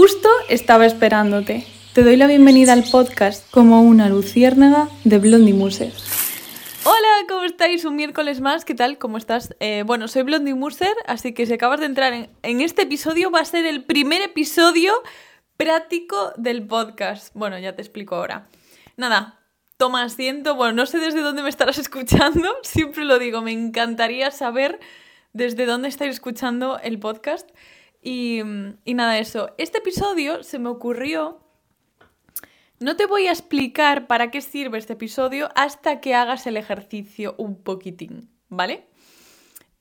Justo estaba esperándote. Te doy la bienvenida al podcast como una luciérnaga de Blondie Muser. Hola, ¿cómo estáis? Un miércoles más, ¿qué tal? ¿Cómo estás? Eh, bueno, soy Blondie Muser, así que si acabas de entrar en, en este episodio, va a ser el primer episodio práctico del podcast. Bueno, ya te explico ahora. Nada, toma asiento. Bueno, no sé desde dónde me estarás escuchando, siempre lo digo, me encantaría saber desde dónde estáis escuchando el podcast. Y, y nada, eso. Este episodio se me ocurrió... No te voy a explicar para qué sirve este episodio hasta que hagas el ejercicio un poquitín, ¿vale?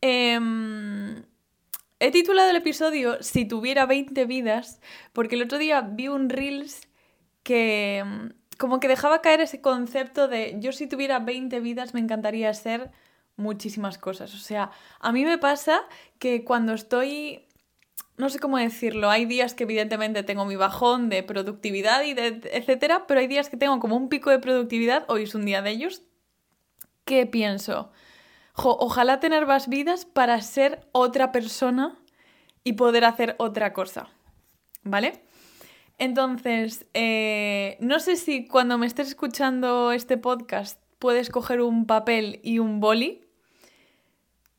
Em, he titulado el episodio Si tuviera 20 vidas, porque el otro día vi un Reels que em, como que dejaba caer ese concepto de yo si tuviera 20 vidas me encantaría ser muchísimas cosas. O sea, a mí me pasa que cuando estoy no sé cómo decirlo, hay días que evidentemente tengo mi bajón de productividad y de etcétera, pero hay días que tengo como un pico de productividad, hoy es un día de ellos, ¿qué pienso? ojalá tener más vidas para ser otra persona y poder hacer otra cosa, ¿vale? Entonces, eh, no sé si cuando me estés escuchando este podcast puedes coger un papel y un boli,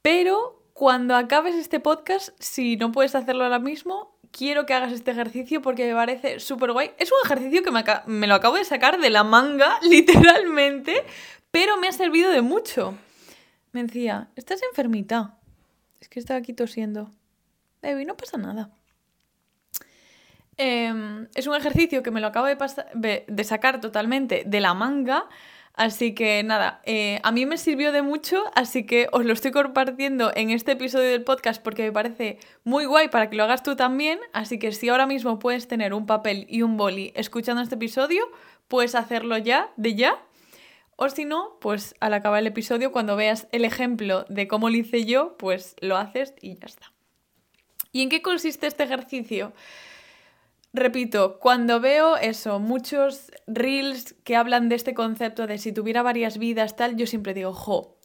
pero cuando acabes este podcast, si no puedes hacerlo ahora mismo, quiero que hagas este ejercicio porque me parece súper guay. Es un ejercicio que me, lo acabo de sacar de la manga, literalmente, pero me ha servido de mucho. Me decía, estás enfermita. Es que estaba aquí tosiendo. Debbie, no pasa nada. Em, es un ejercicio que me lo acabo de sacar totalmente de la manga Así que nada, eh, a mí me sirvió de mucho, así que os lo estoy compartiendo en este episodio del podcast porque me parece muy guay para que lo hagas tú también. Así que si ahora mismo puedes tener un papel y un boli escuchando este episodio, puedes hacerlo ya, de ya. O si no, pues al acabar el episodio, cuando veas el ejemplo de cómo lo hice yo, pues lo haces y ya está. ¿Y en qué consiste este ejercicio? Repito, cuando veo eso, muchos reels que hablan de este concepto de si tuviera varias vidas, tal, yo siempre digo, jo,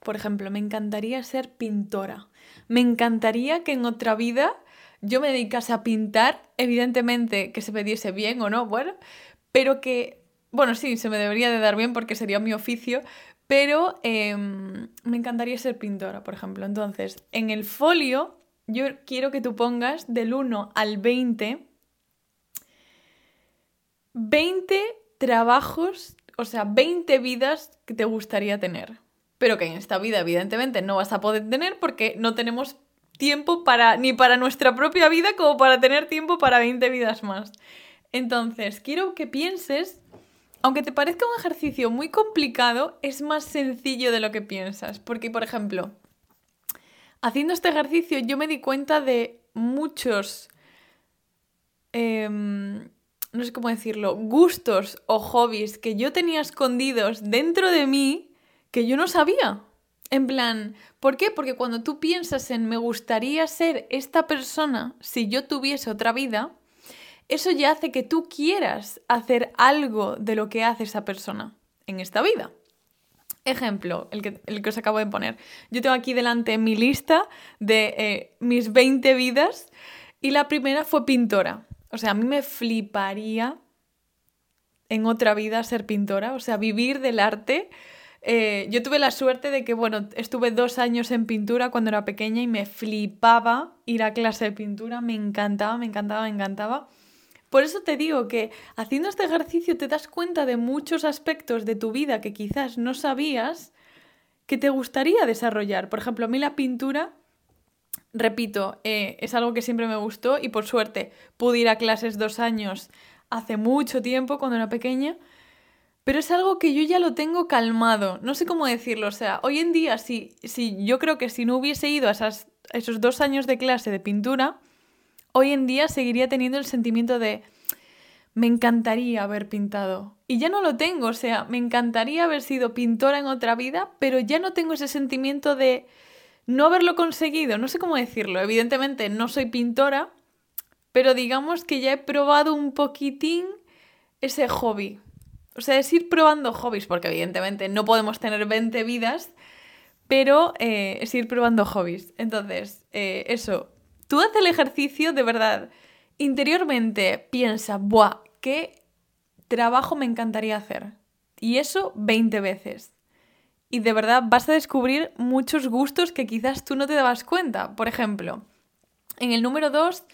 por ejemplo, me encantaría ser pintora. Me encantaría que en otra vida yo me dedicase a pintar, evidentemente que se me diese bien o no, bueno, pero que, bueno, sí, se me debería de dar bien porque sería mi oficio, pero em, me encantaría ser pintora, por ejemplo. Entonces, en el folio, yo quiero que tú pongas del 1 al 20 20 trabajos, o sea, 20 vidas que te gustaría tener. Pero que en esta vida, evidentemente, no vas a poder tener porque no tenemos tiempo para ni para nuestra propia vida como para tener tiempo para 20 vidas más. Entonces, quiero que pienses, aunque te parezca un ejercicio muy complicado, es más sencillo de lo que piensas. Porque, por ejemplo, haciendo este ejercicio yo me di cuenta de muchos... Em, no sé cómo decirlo, gustos o hobbies que yo tenía escondidos dentro de mí que yo no sabía. En plan, ¿por qué? Porque cuando tú piensas en me gustaría ser esta persona si yo tuviese otra vida, eso ya hace que tú quieras hacer algo de lo que hace esa persona en esta vida. Ejemplo, el que, el que os acabo de poner. Yo tengo aquí delante mi lista de eh, mis 20 vidas y la primera fue pintora. O sea, a mí me fliparía en otra vida ser pintora, o sea, vivir del arte. Eh, yo tuve la suerte de que, bueno, estuve dos años en pintura cuando era pequeña y me flipaba ir a clase de pintura, me encantaba, me encantaba, me encantaba. Por eso te digo que haciendo este ejercicio te das cuenta de muchos aspectos de tu vida que quizás no sabías que te gustaría desarrollar. Por ejemplo, a mí la pintura repito, eh, es algo que siempre me gustó y por suerte pude ir a clases dos años hace mucho tiempo, cuando era pequeña, pero es algo que yo ya lo tengo calmado, no sé cómo decirlo, o sea, hoy en día, si, si yo creo que si no hubiese ido a, esas, esos dos años de clase de pintura, hoy en día seguiría teniendo el sentimiento de me encantaría haber pintado. Y ya no lo tengo, o sea, me encantaría haber sido pintora en otra vida, pero ya no tengo ese sentimiento de no haberlo conseguido, no sé cómo decirlo, evidentemente no soy pintora, pero digamos que ya he probado un poquitín ese hobby. O sea, es ir probando hobbies, porque evidentemente no podemos tener 20 vidas, pero eh, es ir probando hobbies. Entonces, eh, eso, tú haces el ejercicio de verdad. interiormente piensa, ¡buah! ¿Qué trabajo me encantaría hacer? Y eso 20 veces. Y de verdad vas a descubrir muchos gustos que quizás tú no te dabas cuenta. Por ejemplo, en el número 2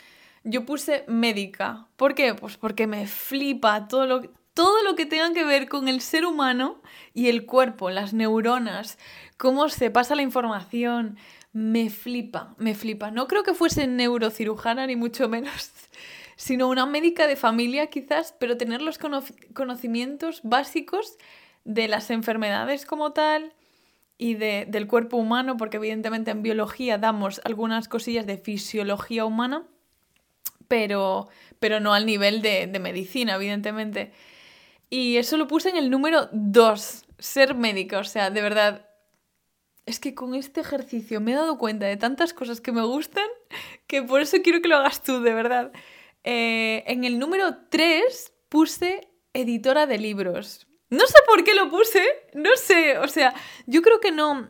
yo puse médica. ¿Por qué? Pues porque me flipa todo lo, todo lo que tenga que ver con el ser humano y el cuerpo, las neuronas, cómo se pasa la información. Me flipa, me flipa. No creo que fuese neurocirujana ni mucho menos, sino una médica de familia quizás, pero tener los conocimientos básicos de las enfermedades como tal y del cuerpo humano, porque evidentemente en biología damos algunas cosillas de fisiología humana pero, pero no al nivel de, de medicina, evidentemente. Y eso lo puse en el número 2, ser médica. O sea, de verdad, es que con este ejercicio me he dado cuenta de tantas cosas que me gustan que por eso quiero que lo hagas tú, de verdad. Eh, en el número 3 puse editora de libros. No sé por qué lo puse, no sé, o sea, yo creo que no,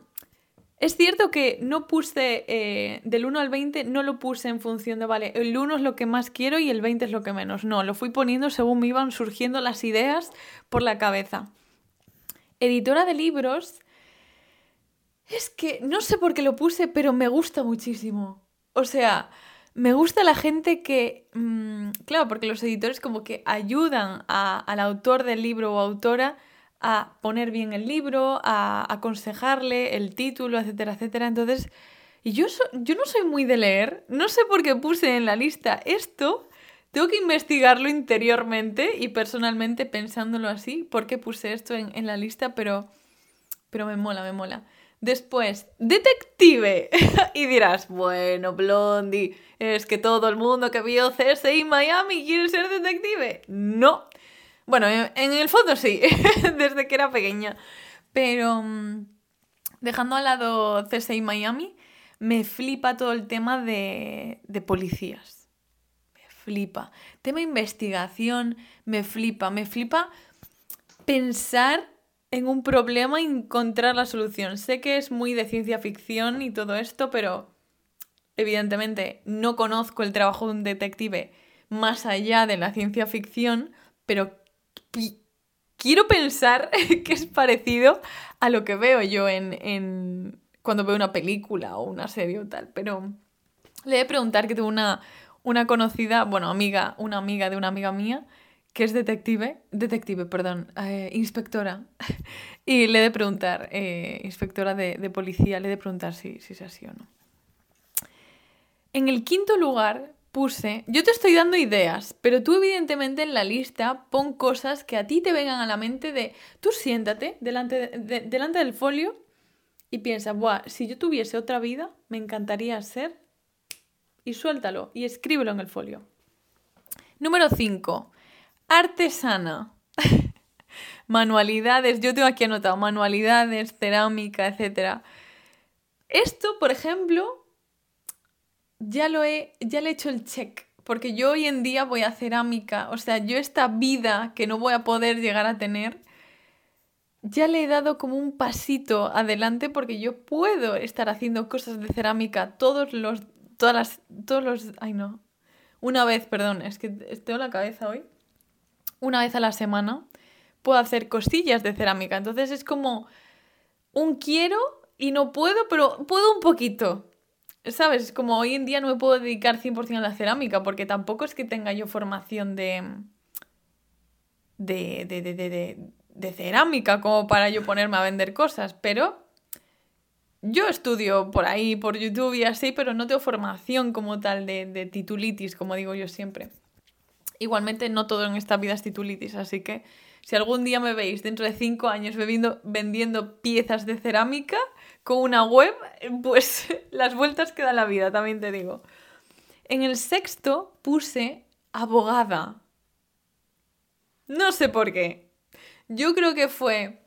es cierto que no puse eh, del 1 al 20, no lo puse en función de, vale, el 1 es lo que más quiero y el 20 es lo que menos. No, lo fui poniendo según me iban surgiendo las ideas por la cabeza. Editora de libros, es que no sé por qué lo puse, pero me gusta muchísimo. O sea, me gusta la gente que, mm, claro, porque los editores como que ayudan al autor del libro o autora a poner bien el libro, a aconsejarle el título, etcétera, etcétera. Entonces, y yo, yo no soy muy de leer, no sé por qué puse en la lista esto, tengo que investigarlo interiormente y personalmente pensándolo así, por qué puse esto en, en la lista, pero, pero me mola, me mola. Después, detective. y dirás, bueno, Blondie, es que todo el mundo que vio CSI Miami quiere ser detective. No, bueno, en el fondo sí, desde que era pequeña. Pero mm, dejando al lado CSI Miami, me flipa todo el tema de, de policías. Me flipa. Tema investigación, me flipa. Me flipa pensar en un problema encontrar la solución. Sé que es muy de ciencia ficción y todo esto, pero evidentemente no conozco el trabajo de un detective más allá de la ciencia ficción, pero quiero pensar que es parecido a lo que veo yo en, cuando veo una película o una serie o tal, pero le he de preguntar que tengo una, una conocida, bueno, amiga, una amiga de una amiga mía, que es detective, detective, perdón, eh, inspectora, y le he de preguntar, eh, inspectora de, policía, le he de preguntar si, si es así o no. En el quinto lugar puse, yo te estoy dando ideas, pero tú evidentemente en la lista pon cosas que a ti te vengan a la mente de, tú siéntate delante, delante del folio y piensa, Buah, si yo tuviese otra vida, me encantaría ser, y suéltalo y escríbelo en el folio. Número 5. Artesana. manualidades, yo tengo aquí anotado manualidades, cerámica, etc. Esto, por ejemplo, ya lo he, ya le he hecho el check, porque yo hoy en día voy a cerámica, o sea, yo esta vida que no voy a poder llegar a tener, ya le he dado como un pasito adelante porque yo puedo estar haciendo cosas de cerámica todos los, todas las, todos los, ay no, una vez, perdón, es que tengo la cabeza hoy, una vez a la semana puedo hacer cosillas de cerámica, entonces es como un quiero y no puedo, pero puedo un poquito. ¿Sabes? Como hoy en día no me puedo dedicar 100% a la cerámica porque tampoco es que tenga yo formación de, de, de, de, de cerámica como para yo ponerme a vender cosas, pero yo estudio por ahí, por YouTube y así, pero no tengo formación como tal de, de, titulitis, como digo yo siempre. Igualmente, no todo en esta vida es titulitis, así que si algún día me veis dentro de cinco años vendiendo piezas de cerámica, con una web, pues las vueltas que da la vida, también te digo. En el sexto puse abogada. No sé por qué. Yo creo que fue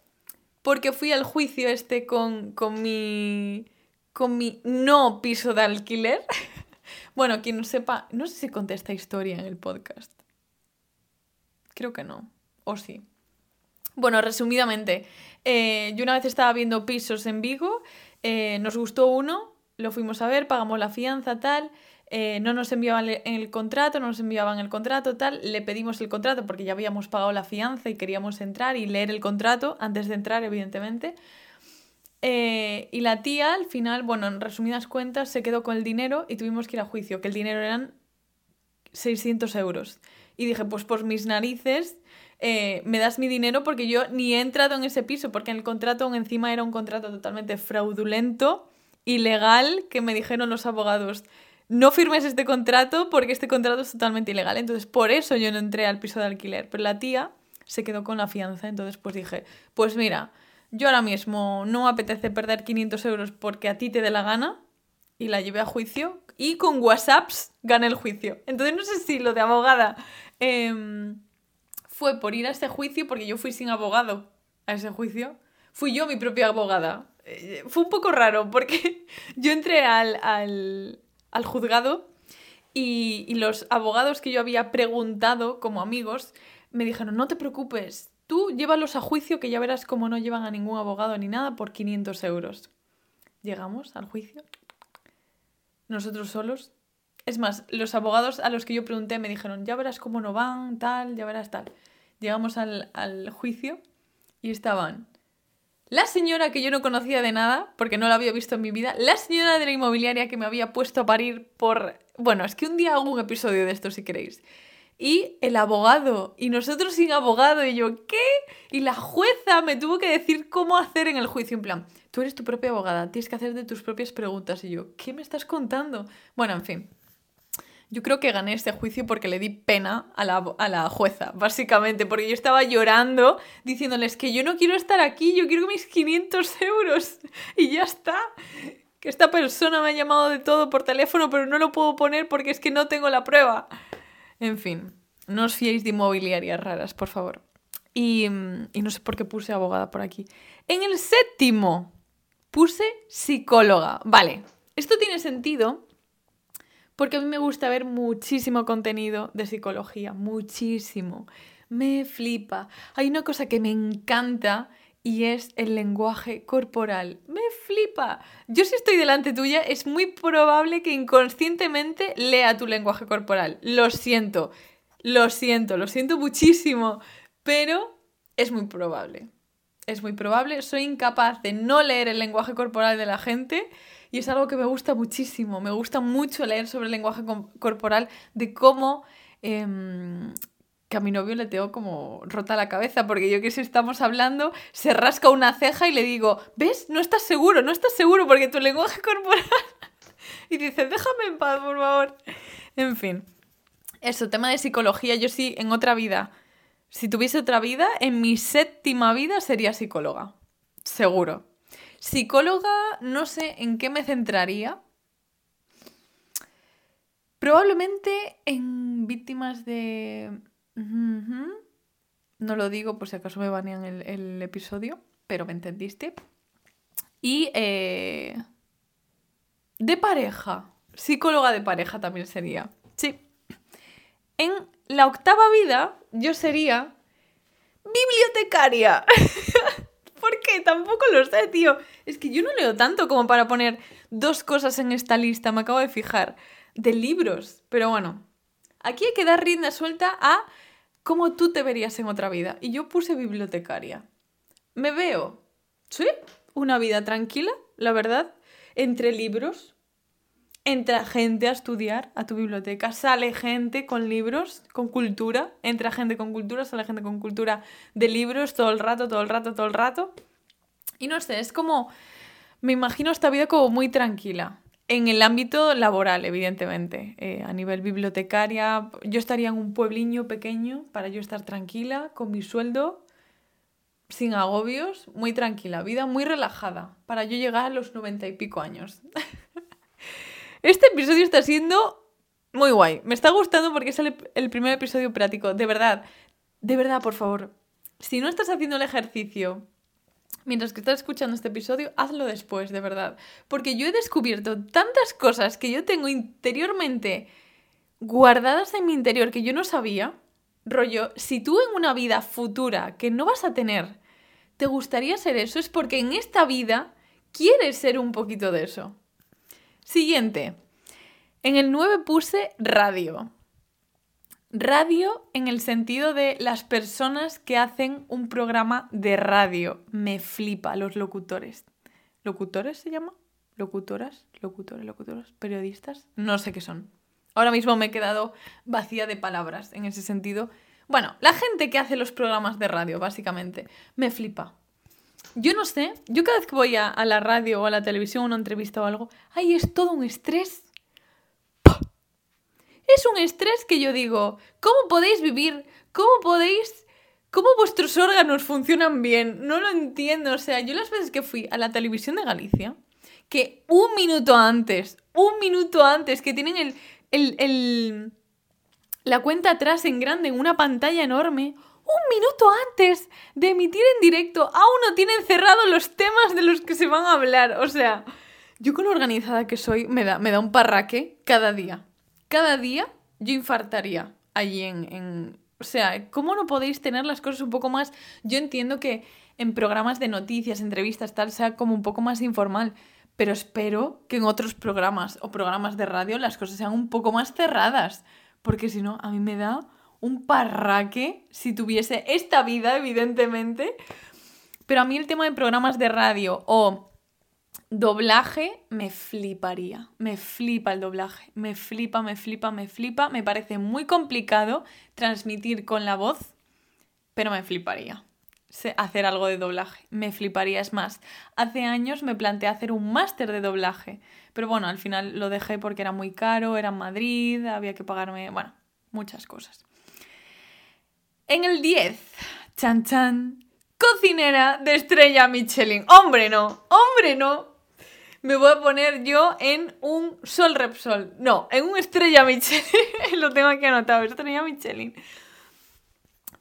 porque fui al juicio este con, con mi. con mi no piso de alquiler. bueno, quien no sepa, no sé si conté esta historia en el podcast. Creo que no. O sí. Bueno, resumidamente, eh, yo una vez estaba viendo pisos en Vigo, eh, nos gustó uno, lo fuimos a ver, pagamos la fianza, tal. eh, no nos enviaban el contrato, no nos enviaban el contrato, tal. Le pedimos el contrato porque ya habíamos pagado la fianza y queríamos entrar y leer el contrato antes de entrar, evidentemente. Y la tía, al final, bueno, en resumidas cuentas, se quedó con el dinero y tuvimos que ir a juicio, que el dinero eran 600 euros. Y dije, pues por mis narices, eh, me das mi dinero porque yo ni he entrado en ese piso, porque en el contrato encima era un contrato totalmente fraudulento, ilegal, que me dijeron los abogados, no firmes este contrato porque este contrato es totalmente ilegal. Entonces, por eso yo no entré al piso de alquiler. Pero la tía se quedó con la fianza, entonces pues dije, pues mira, yo ahora mismo no apetece perder 500 euros porque a ti te dé la gana y la llevé a juicio y con WhatsApps gané el juicio. Entonces no sé si lo de abogada em, fue por ir a ese juicio porque yo fui sin abogado a ese juicio. Fui yo mi propia abogada. Eh, fue un poco raro porque yo entré al, al, juzgado y, y los abogados que yo había preguntado como amigos me dijeron, no te preocupes, Tú llévalos a juicio que ya verás cómo no llevan a ningún abogado ni nada por 500 euros. Llegamos al juicio. Nosotros solos. Es más, los abogados a los que yo pregunté me dijeron, ya verás cómo no van, tal, ya verás tal. Llegamos al, al juicio y estaban la señora que yo no conocía de nada, porque no la había visto en mi vida, la señora de la inmobiliaria que me había puesto a parir por... Bueno, es que un día hago un episodio de esto si queréis y el abogado. Y nosotros sin abogado. Y yo, ¿qué? Y la jueza me tuvo que decir cómo hacer en el juicio. En plan, tú eres tu propia abogada, tienes que hacerte tus propias preguntas. Y yo, ¿qué me estás contando? Bueno, en fin. Yo creo que gané este juicio porque le di pena a la, a la, jueza, básicamente, porque yo estaba llorando diciéndoles que yo no quiero estar aquí, yo quiero mis 500 euros y ya está. Que esta persona me ha llamado de todo por teléfono, pero no lo puedo poner porque es que no tengo la prueba. En fin, no os fiéis de inmobiliarias raras, por favor. Y, no sé por qué puse abogada por aquí. En el séptimo puse psicóloga. Vale, esto tiene sentido porque a mí me gusta ver muchísimo contenido de psicología, muchísimo. Me flipa. Hay una cosa que me encanta y es el lenguaje corporal. Me flipa. Yo si estoy delante tuya es muy probable que inconscientemente lea tu lenguaje corporal. Lo siento, lo siento, lo siento muchísimo, pero es muy probable. Es muy probable, soy incapaz de no leer el lenguaje corporal de la gente y es algo que me gusta muchísimo. Me gusta mucho leer sobre el lenguaje corporal, de cómo em, que a mi novio le tengo como rota la cabeza, porque yo que si estamos hablando, se rasca una ceja y le digo, ¿ves? No estás seguro, no estás seguro, porque tu lenguaje corporal... y dice, déjame en paz, por favor. En fin. Eso, tema de psicología, yo sí, en otra vida, si tuviese otra vida, en mi séptima vida sería psicóloga. Seguro. Psicóloga, no sé en qué me centraría. Probablemente en víctimas de no lo digo por si acaso me banean el, el episodio, pero me entendiste. Y eh, de pareja, psicóloga de pareja también sería. Sí. En la octava vida yo sería bibliotecaria. ¿Por qué? Tampoco lo sé, tío. Es que yo no leo tanto como para poner dos cosas en esta lista, me acabo de fijar, de libros. Pero bueno, aquí hay que dar rienda suelta a cómo tú te verías en otra vida. Y yo puse bibliotecaria. Me veo, sí, una vida tranquila, la verdad, entre libros. Entra gente a estudiar a tu biblioteca, sale gente con libros, con cultura, entra gente con cultura, sale gente con cultura de libros todo el rato, todo el rato, todo el rato. Y no sé, es como, me imagino esta vida como muy tranquila. En el ámbito laboral, evidentemente, eh, a nivel bibliotecaria, yo estaría en un puebliño pequeño para yo estar tranquila, con mi sueldo, sin agobios, muy tranquila, vida muy relajada, para yo llegar a los noventa y pico años. este episodio está siendo muy guay, me está gustando porque es el primer episodio práctico, de verdad, de verdad, por favor, si no estás haciendo el ejercicio mientras que estás escuchando este episodio, hazlo después, de verdad. Porque yo he descubierto tantas cosas que yo tengo interiormente guardadas en mi interior que yo no sabía. Rollo, si tú en una vida futura que no vas a tener, te gustaría ser eso, es porque en esta vida quieres ser un poquito de eso. Siguiente. En el 9 puse radio. Radio en el sentido de las personas que hacen un programa de radio. Me flipa los locutores. ¿Locutores se llama? ¿Locutoras? ¿Locutores? ¿Locutoras? ¿Periodistas? No sé qué son. Ahora mismo me he quedado vacía de palabras en ese sentido. Bueno, la gente que hace los programas de radio, básicamente, me flipa. Yo no sé, yo cada vez que voy a, la radio o a la televisión, una entrevista o algo, ahí es todo un estrés. Es un estrés que yo digo, ¿cómo podéis vivir? ¿Cómo podéis... ¿Cómo vuestros órganos funcionan bien? No lo entiendo. O sea, yo las veces que fui a la televisión de Galicia, que un minuto antes, un minuto antes, que tienen el, el, la cuenta atrás en grande en una pantalla enorme, un minuto antes de emitir en directo, aún no tienen cerrados los temas de los que se van a hablar. O sea, yo con lo organizada que soy, me da, me da un parraque cada día. Cada día yo infartaría allí en, en... O sea, ¿cómo no podéis tener las cosas un poco más... Yo entiendo que en programas de noticias, entrevistas, tal, sea como un poco más informal pero espero que en otros programas o programas de radio las cosas sean un poco más cerradas, porque si no, a mí me da un parraque si tuviese esta vida, evidentemente. Pero a mí el tema de programas de radio o doblaje me fliparía. Me flipa el doblaje. Me flipa, me flipa, me flipa. Me parece muy complicado transmitir con la voz, pero me fliparía hacer algo de doblaje. Me fliparía. Es más, hace años me planteé hacer un máster de doblaje. Pero bueno, al final lo dejé porque era muy caro, era en Madrid, había que pagarme, bueno, muchas cosas. En el 10, chan chan, cocinera de estrella Michelin. Hombre, no, hombre, no. Me voy a poner yo en un Sol Repsol. No, en un estrella Michelin. lo tengo aquí anotado, estrella Michelin.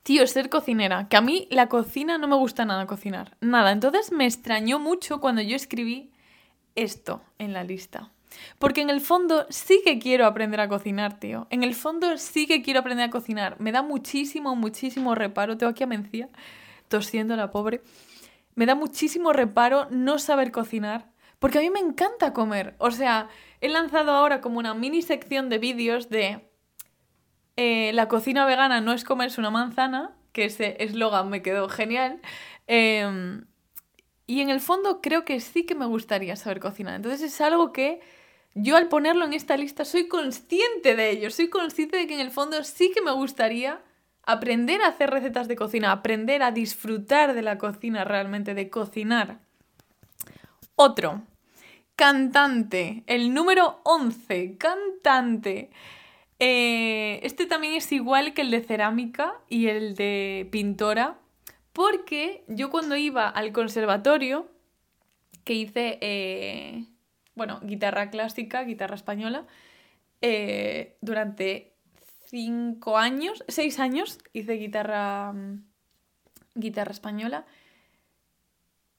Tío, ser cocinera. Que a mí la cocina no me gusta nada cocinar. Nada. Entonces me extrañó mucho cuando yo escribí esto en la lista. Porque en el fondo sí que quiero aprender a cocinar, tío. En el fondo sí que quiero aprender a cocinar. Me da muchísimo, muchísimo reparo. Tengo aquí a Mencía tosiendo la pobre. Me da muchísimo reparo no saber cocinar. Porque a mí me encanta comer. O sea, he lanzado ahora como una mini sección de vídeos de eh, la cocina vegana no es comerse una manzana, que ese eslogan me quedó genial. Em, y en el fondo creo que sí que me gustaría saber cocinar. Entonces es algo que yo al ponerlo en esta lista soy consciente de ello. Soy consciente de que en el fondo sí que me gustaría aprender a hacer recetas de cocina, aprender a disfrutar de la cocina realmente, de cocinar. Otro, cantante, el número 11, cantante. Eh, este también es igual que el de cerámica y el de pintora, porque yo cuando iba al conservatorio, que hice, eh, bueno, guitarra clásica, guitarra española, eh, durante cinco años, seis años hice guitarra, mm, guitarra española,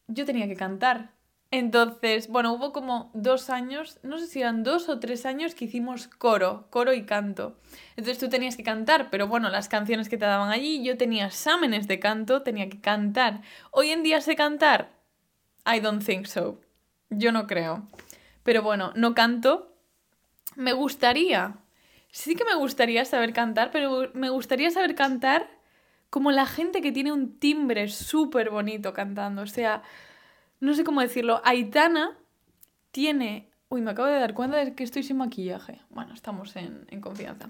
yo tenía que cantar. Entonces, bueno, hubo como dos años, no sé si eran dos o tres años que hicimos coro, coro y canto. Entonces tú tenías que cantar, pero bueno, las canciones que te daban allí, yo tenía exámenes de canto, tenía que cantar. Hoy en día sé cantar. I don't think so. Yo no creo. Pero bueno, no canto. Me gustaría. Sí que me gustaría saber cantar, pero me gustaría saber cantar como la gente que tiene un timbre súper bonito cantando. O sea, no sé cómo decirlo, Aitana tiene... Uy, me acabo de dar cuenta de que estoy sin maquillaje. Bueno, estamos en, confianza.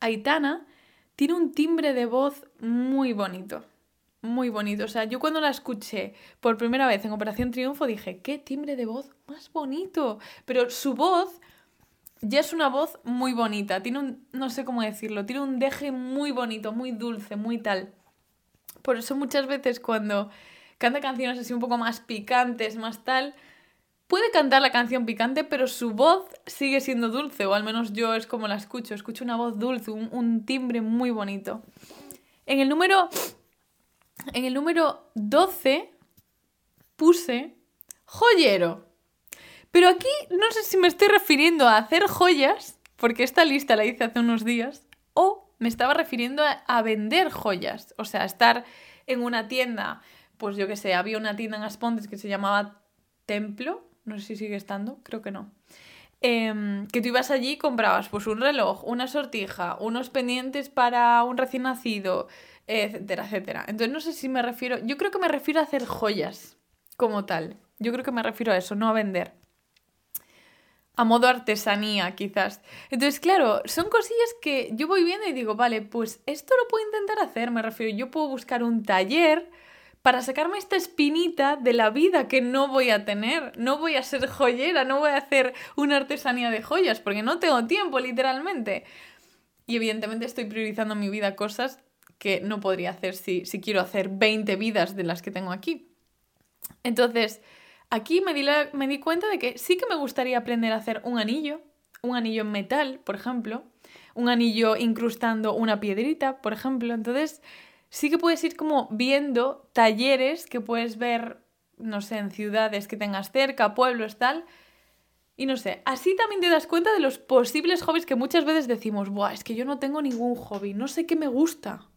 Aitana tiene un timbre de voz muy bonito. Muy bonito. O sea, yo cuando la escuché por primera vez en Operación Triunfo dije, qué timbre de voz más bonito. Pero su voz ya es una voz muy bonita. Tiene un, no sé cómo decirlo, tiene un deje muy bonito, muy dulce, muy tal. Por eso muchas veces cuando canta canciones así un poco más picantes, más tal. Puede cantar la canción picante, pero su voz sigue siendo dulce, o al menos yo es como la escucho. Escucho una voz dulce, un, timbre muy bonito. En el número. En el número 12 puse joyero. Pero aquí no sé si me estoy refiriendo a hacer joyas, porque esta lista la hice hace unos días, o me estaba refiriendo a, vender joyas. O sea, estar en una tienda pues yo qué sé, había una tienda en Aspontes que se llamaba Templo, no sé si sigue estando, creo que no. Em, que tú ibas allí y comprabas pues un reloj, una sortija, unos pendientes para un recién nacido, etcétera, etcétera. Entonces no sé si me refiero, yo creo que me refiero a hacer joyas como tal. Yo creo que me refiero a eso, no a vender. A modo artesanía, quizás. Entonces, claro, son cosillas que yo voy viendo y digo, vale, pues esto lo puedo intentar hacer. Me refiero, yo puedo buscar un taller para sacarme esta espinita de la vida que no voy a tener. No voy a ser joyera, no voy a hacer una artesanía de joyas, porque no tengo tiempo, literalmente. Y evidentemente estoy priorizando en mi vida cosas que no podría hacer si, si quiero hacer 20 vidas de las que tengo aquí. Entonces, aquí me di, me di cuenta de que sí que me gustaría aprender a hacer un anillo, un anillo en metal, por ejemplo, un anillo incrustando una piedrita, por ejemplo. Entonces, sí que puedes ir como viendo talleres que puedes ver, no sé, en ciudades que tengas cerca, pueblos, tal. Y no sé, así también te das cuenta de los posibles hobbies que muchas veces decimos, Buah, es que yo no tengo ningún hobby, no sé qué me gusta.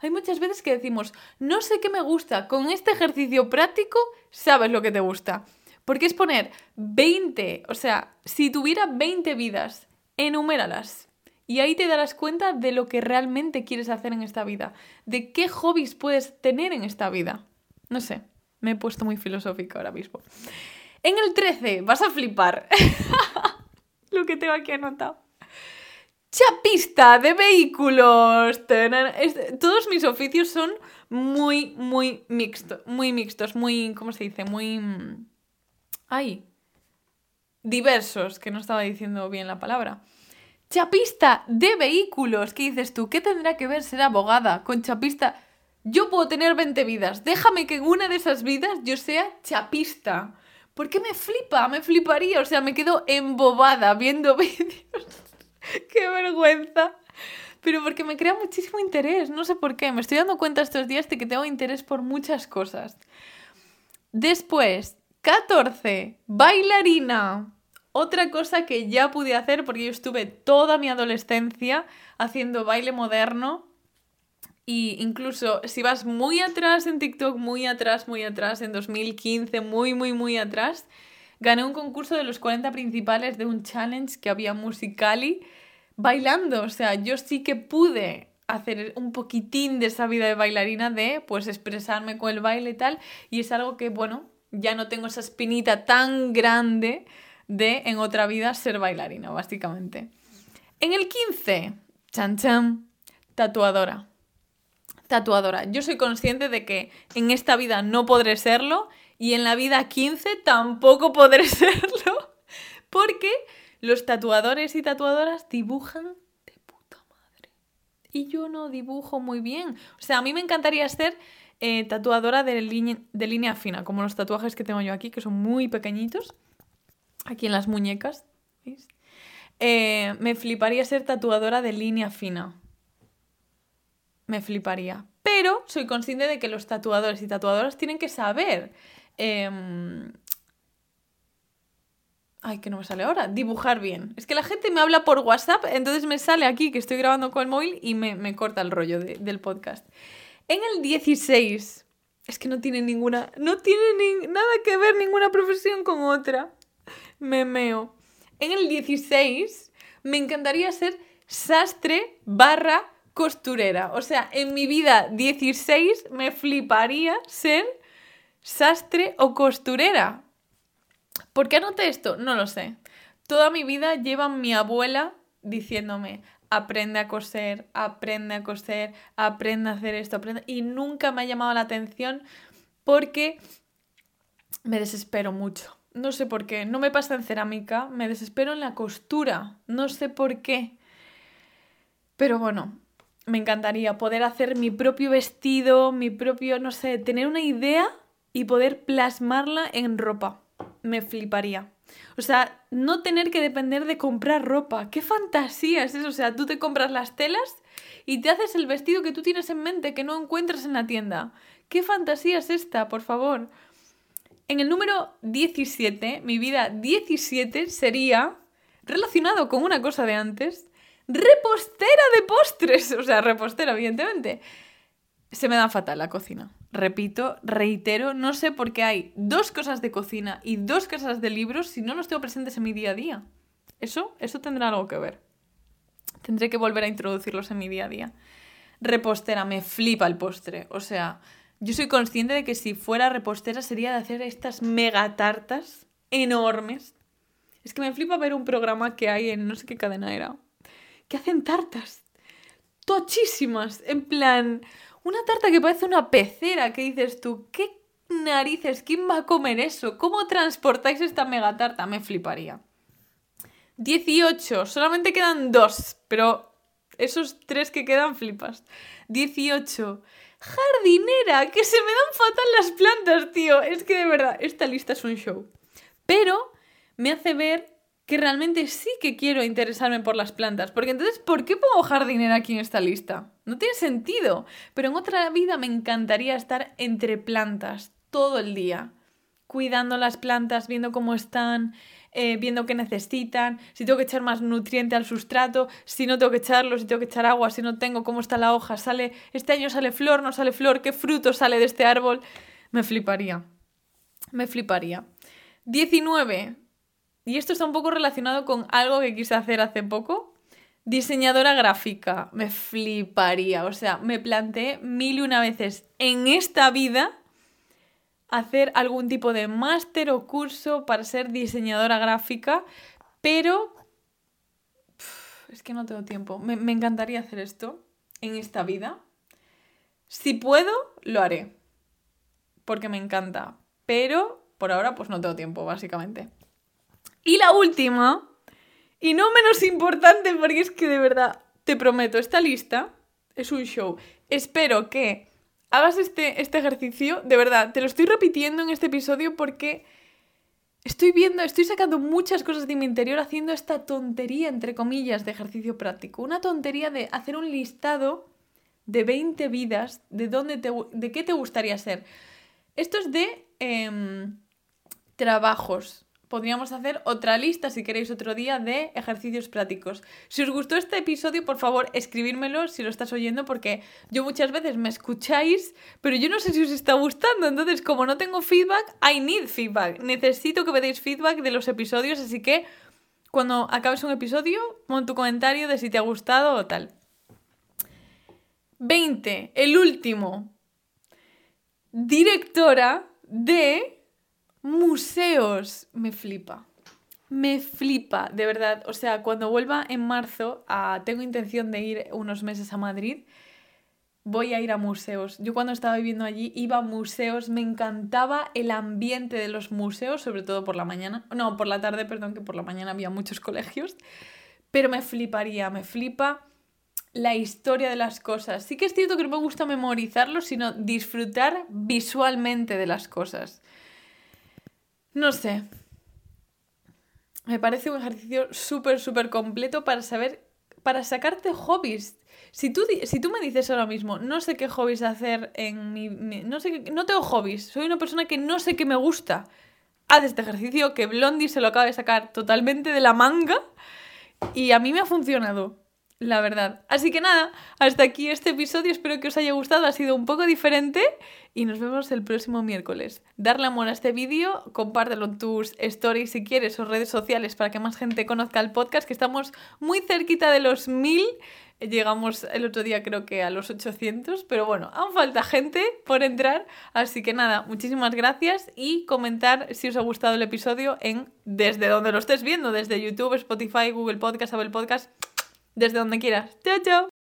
Hay muchas veces que decimos, no sé qué me gusta, con este ejercicio práctico sabes lo que te gusta. Porque es poner 20, o sea, si tuviera 20 vidas, enuméralas. Y ahí te darás cuenta de lo que realmente quieres hacer en esta vida, de qué hobbies puedes tener en esta vida. No sé, me he puesto muy filosófica ahora mismo. En el 13, vas a flipar. lo que tengo aquí anotado chapista de vehículos. Todos mis oficios son muy, muy mixtos, muy mixtos, muy, ¿cómo se dice? Muy... Ay, diversos, que no estaba diciendo bien la palabra. Chapista de vehículos. ¿Qué dices tú? ¿Qué tendrá que ver ser abogada con chapista? Yo puedo tener 20 vidas. Déjame que en una de esas vidas yo sea chapista. ¿Por qué me flipa? Me fliparía. O sea, me quedo embobada viendo vídeos qué vergüenza. Pero porque me crea muchísimo interés, no sé por qué. Me estoy dando cuenta estos días de que tengo interés por muchas cosas. Después, 14, bailarina. Otra cosa que ya pude hacer porque yo estuve toda mi adolescencia haciendo baile moderno. Y incluso si vas muy atrás en TikTok, muy atrás, muy atrás, en 2015, muy, muy, muy atrás, gané un concurso de los 40 principales de un challenge que había Musicali bailando. O sea, yo sí que pude hacer un poquitín de esa vida de bailarina de pues expresarme con el baile y tal. Y es algo que, bueno, ya no tengo esa espinita tan grande de en otra vida ser bailarina, básicamente. En el 15, chan chan, tatuadora. Tatuadora. Yo soy consciente de que en esta vida no podré serlo y en la vida 15 tampoco podré serlo. Porque los tatuadores y tatuadoras dibujan de puta madre. Y yo no dibujo muy bien. O sea, a mí me encantaría ser eh, tatuadora de, de línea fina, como los tatuajes que tengo yo aquí, que son muy pequeñitos. Aquí en las muñecas. ¿veis? Eh, me fliparía ser tatuadora de línea fina. Me fliparía. Pero soy consciente de que los tatuadores y tatuadoras tienen que saber em, Ay, que no me sale ahora. Dibujar bien. Es que la gente me habla por WhatsApp, entonces me sale aquí que estoy grabando con el móvil y me, corta el rollo del podcast. En el 16. Es que no tiene ninguna. No tiene nada que ver ninguna profesión con otra. Me meo. En el 16 me encantaría ser sastre barra costurera. O sea, en mi vida 16 me fliparía ser sastre o costurera. ¿Por qué anoté esto? No lo sé. Toda mi vida lleva mi abuela diciéndome, aprende a coser, aprende a coser, aprende a hacer esto, aprende... Y nunca me ha llamado la atención porque me desespero mucho. No sé por qué. No me pasa en cerámica, me desespero en la costura. No sé por qué. Pero bueno, me encantaría poder hacer mi propio vestido, mi propio, no sé, tener una idea y poder plasmarla en ropa me fliparía. O sea, no tener que depender de comprar ropa. ¡Qué fantasía es eso! O sea, tú te compras las telas y te haces el vestido que tú tienes en mente, que no encuentras en la tienda. ¡Qué fantasía es esta, por favor! En el número 17, mi vida 17 sería relacionado con una cosa de antes, repostera de postres. O sea, repostera, evidentemente. Se me da fatal la cocina repito, reitero, no sé por qué hay dos cosas de cocina y dos cosas de libros si no los tengo presentes en mi día a día. Eso, eso tendrá algo que ver. Tendré que volver a introducirlos en mi día a día. Repostera, me flipa el postre. O sea, yo soy consciente de que si fuera repostera sería de hacer estas mega tartas enormes. Es que me flipa ver un programa que hay en no sé qué cadena era. Que hacen tartas. Tochísimas. En plan, una tarta que parece una pecera. Que dices tú, ¿qué narices? ¿Quién va a comer eso? ¿Cómo transportáis esta mega tarta? Me fliparía. 18. Solamente quedan dos. Pero esos tres que quedan flipas. 18. Jardinera, que se me dan fatal las plantas, tío. Es que de verdad, esta lista es un show. Pero me hace ver que realmente sí que quiero interesarme por las plantas. Porque entonces, ¿por qué pongo jardinera aquí en esta lista? No tiene sentido. Pero en otra vida me encantaría estar entre plantas todo el día. Cuidando las plantas, viendo cómo están, eh, viendo qué necesitan, si tengo que echar más nutriente al sustrato, si no tengo que echarlo, si tengo que echar agua, si no tengo, cómo está la hoja, sale, este año sale flor, no sale flor, qué fruto sale de este árbol. Me fliparía. Me fliparía. 19. Y esto está un poco relacionado con algo que quise hacer hace poco. Diseñadora gráfica. Me fliparía. O sea, me planteé mil y una veces en esta vida hacer algún tipo de máster o curso para ser diseñadora gráfica, pero es que no tengo tiempo. Me, me, encantaría hacer esto en esta vida. Si puedo, lo haré, porque me encanta, pero por ahora pues no tengo tiempo, básicamente. Y la última, y no menos importante, porque es que de verdad, te prometo, esta lista es un show. Espero que hagas este, este ejercicio, de verdad, te lo estoy repitiendo en este episodio porque estoy viendo, estoy sacando muchas cosas de mi interior haciendo esta tontería, entre comillas, de ejercicio práctico. Una tontería de hacer un listado de 20 vidas de, dónde te, de qué te gustaría ser. Esto es de em, trabajos, podríamos hacer otra lista, si queréis otro día, de ejercicios prácticos. Si os gustó este episodio, por favor, escribírmelo si lo estás oyendo, porque yo muchas veces me escucháis, pero yo no sé si os está gustando. Entonces, como no tengo feedback, I need feedback. Necesito que me deis feedback de los episodios, así que cuando acabes un episodio, pon tu comentario de si te ha gustado o tal. 20. El último. Directora de Museos. Me flipa. Me flipa, de verdad. O sea, cuando vuelva en marzo, tengo intención de ir unos meses a Madrid. Voy a ir a museos. Yo cuando estaba viviendo allí iba a museos, me encantaba el ambiente de los museos, sobre todo por la mañana. No, por la tarde, perdón, que por la mañana había muchos colegios. Pero me fliparía, me flipa la historia de las cosas. Sí que es cierto que no me gusta memorizarlo, sino disfrutar visualmente de las cosas. No sé. Me parece un ejercicio súper, súper completo para saber, para sacarte hobbies. Si tú, si tú me dices ahora mismo, no sé qué hobbies hacer en mi... no, sé no tengo hobbies, soy una persona que no sé qué me gusta. Haz este ejercicio que Blondie se lo acaba de sacar totalmente de la manga y a mí me ha funcionado la verdad. Así que nada, hasta aquí este episodio, espero que os haya gustado, ha sido un poco diferente y nos vemos el próximo miércoles. Darle amor a este vídeo, compártelo en tus stories si quieres o redes sociales para que más gente conozca el podcast, que estamos muy cerquita de los mil. Llegamos el otro día creo que a los 800, pero bueno, aún falta gente por entrar, así que nada, muchísimas gracias y comentar si os ha gustado el episodio en desde donde lo estés viendo, desde YouTube, Spotify, Google Podcast, Apple Podcast desde donde quieras. Chao, chao.